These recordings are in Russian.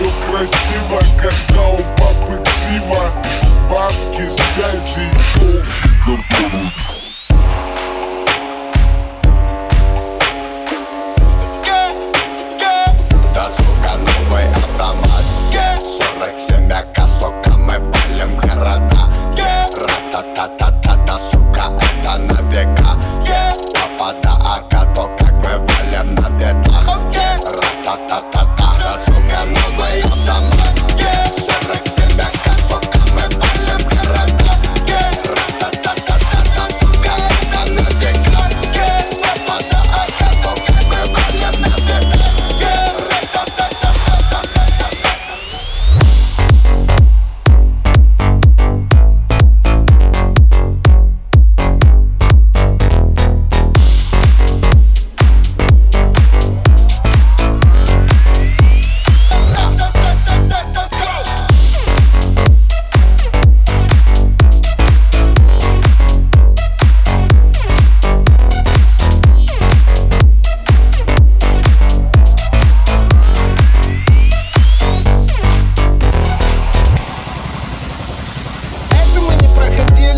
все красиво, когда у папы Тима Бабки, связи, долги, Да, сука, новый автомат. 47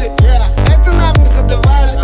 Это нам не задавали.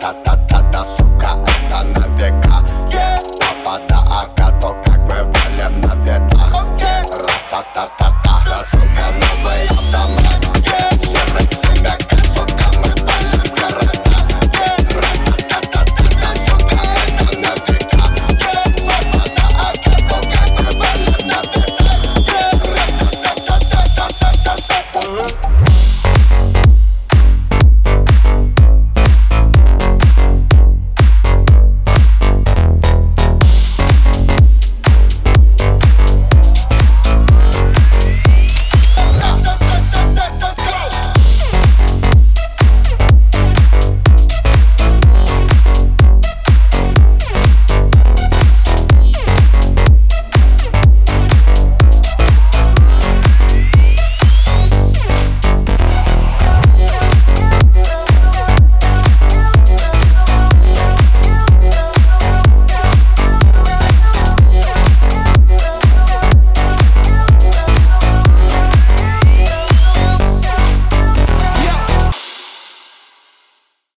ta ta ta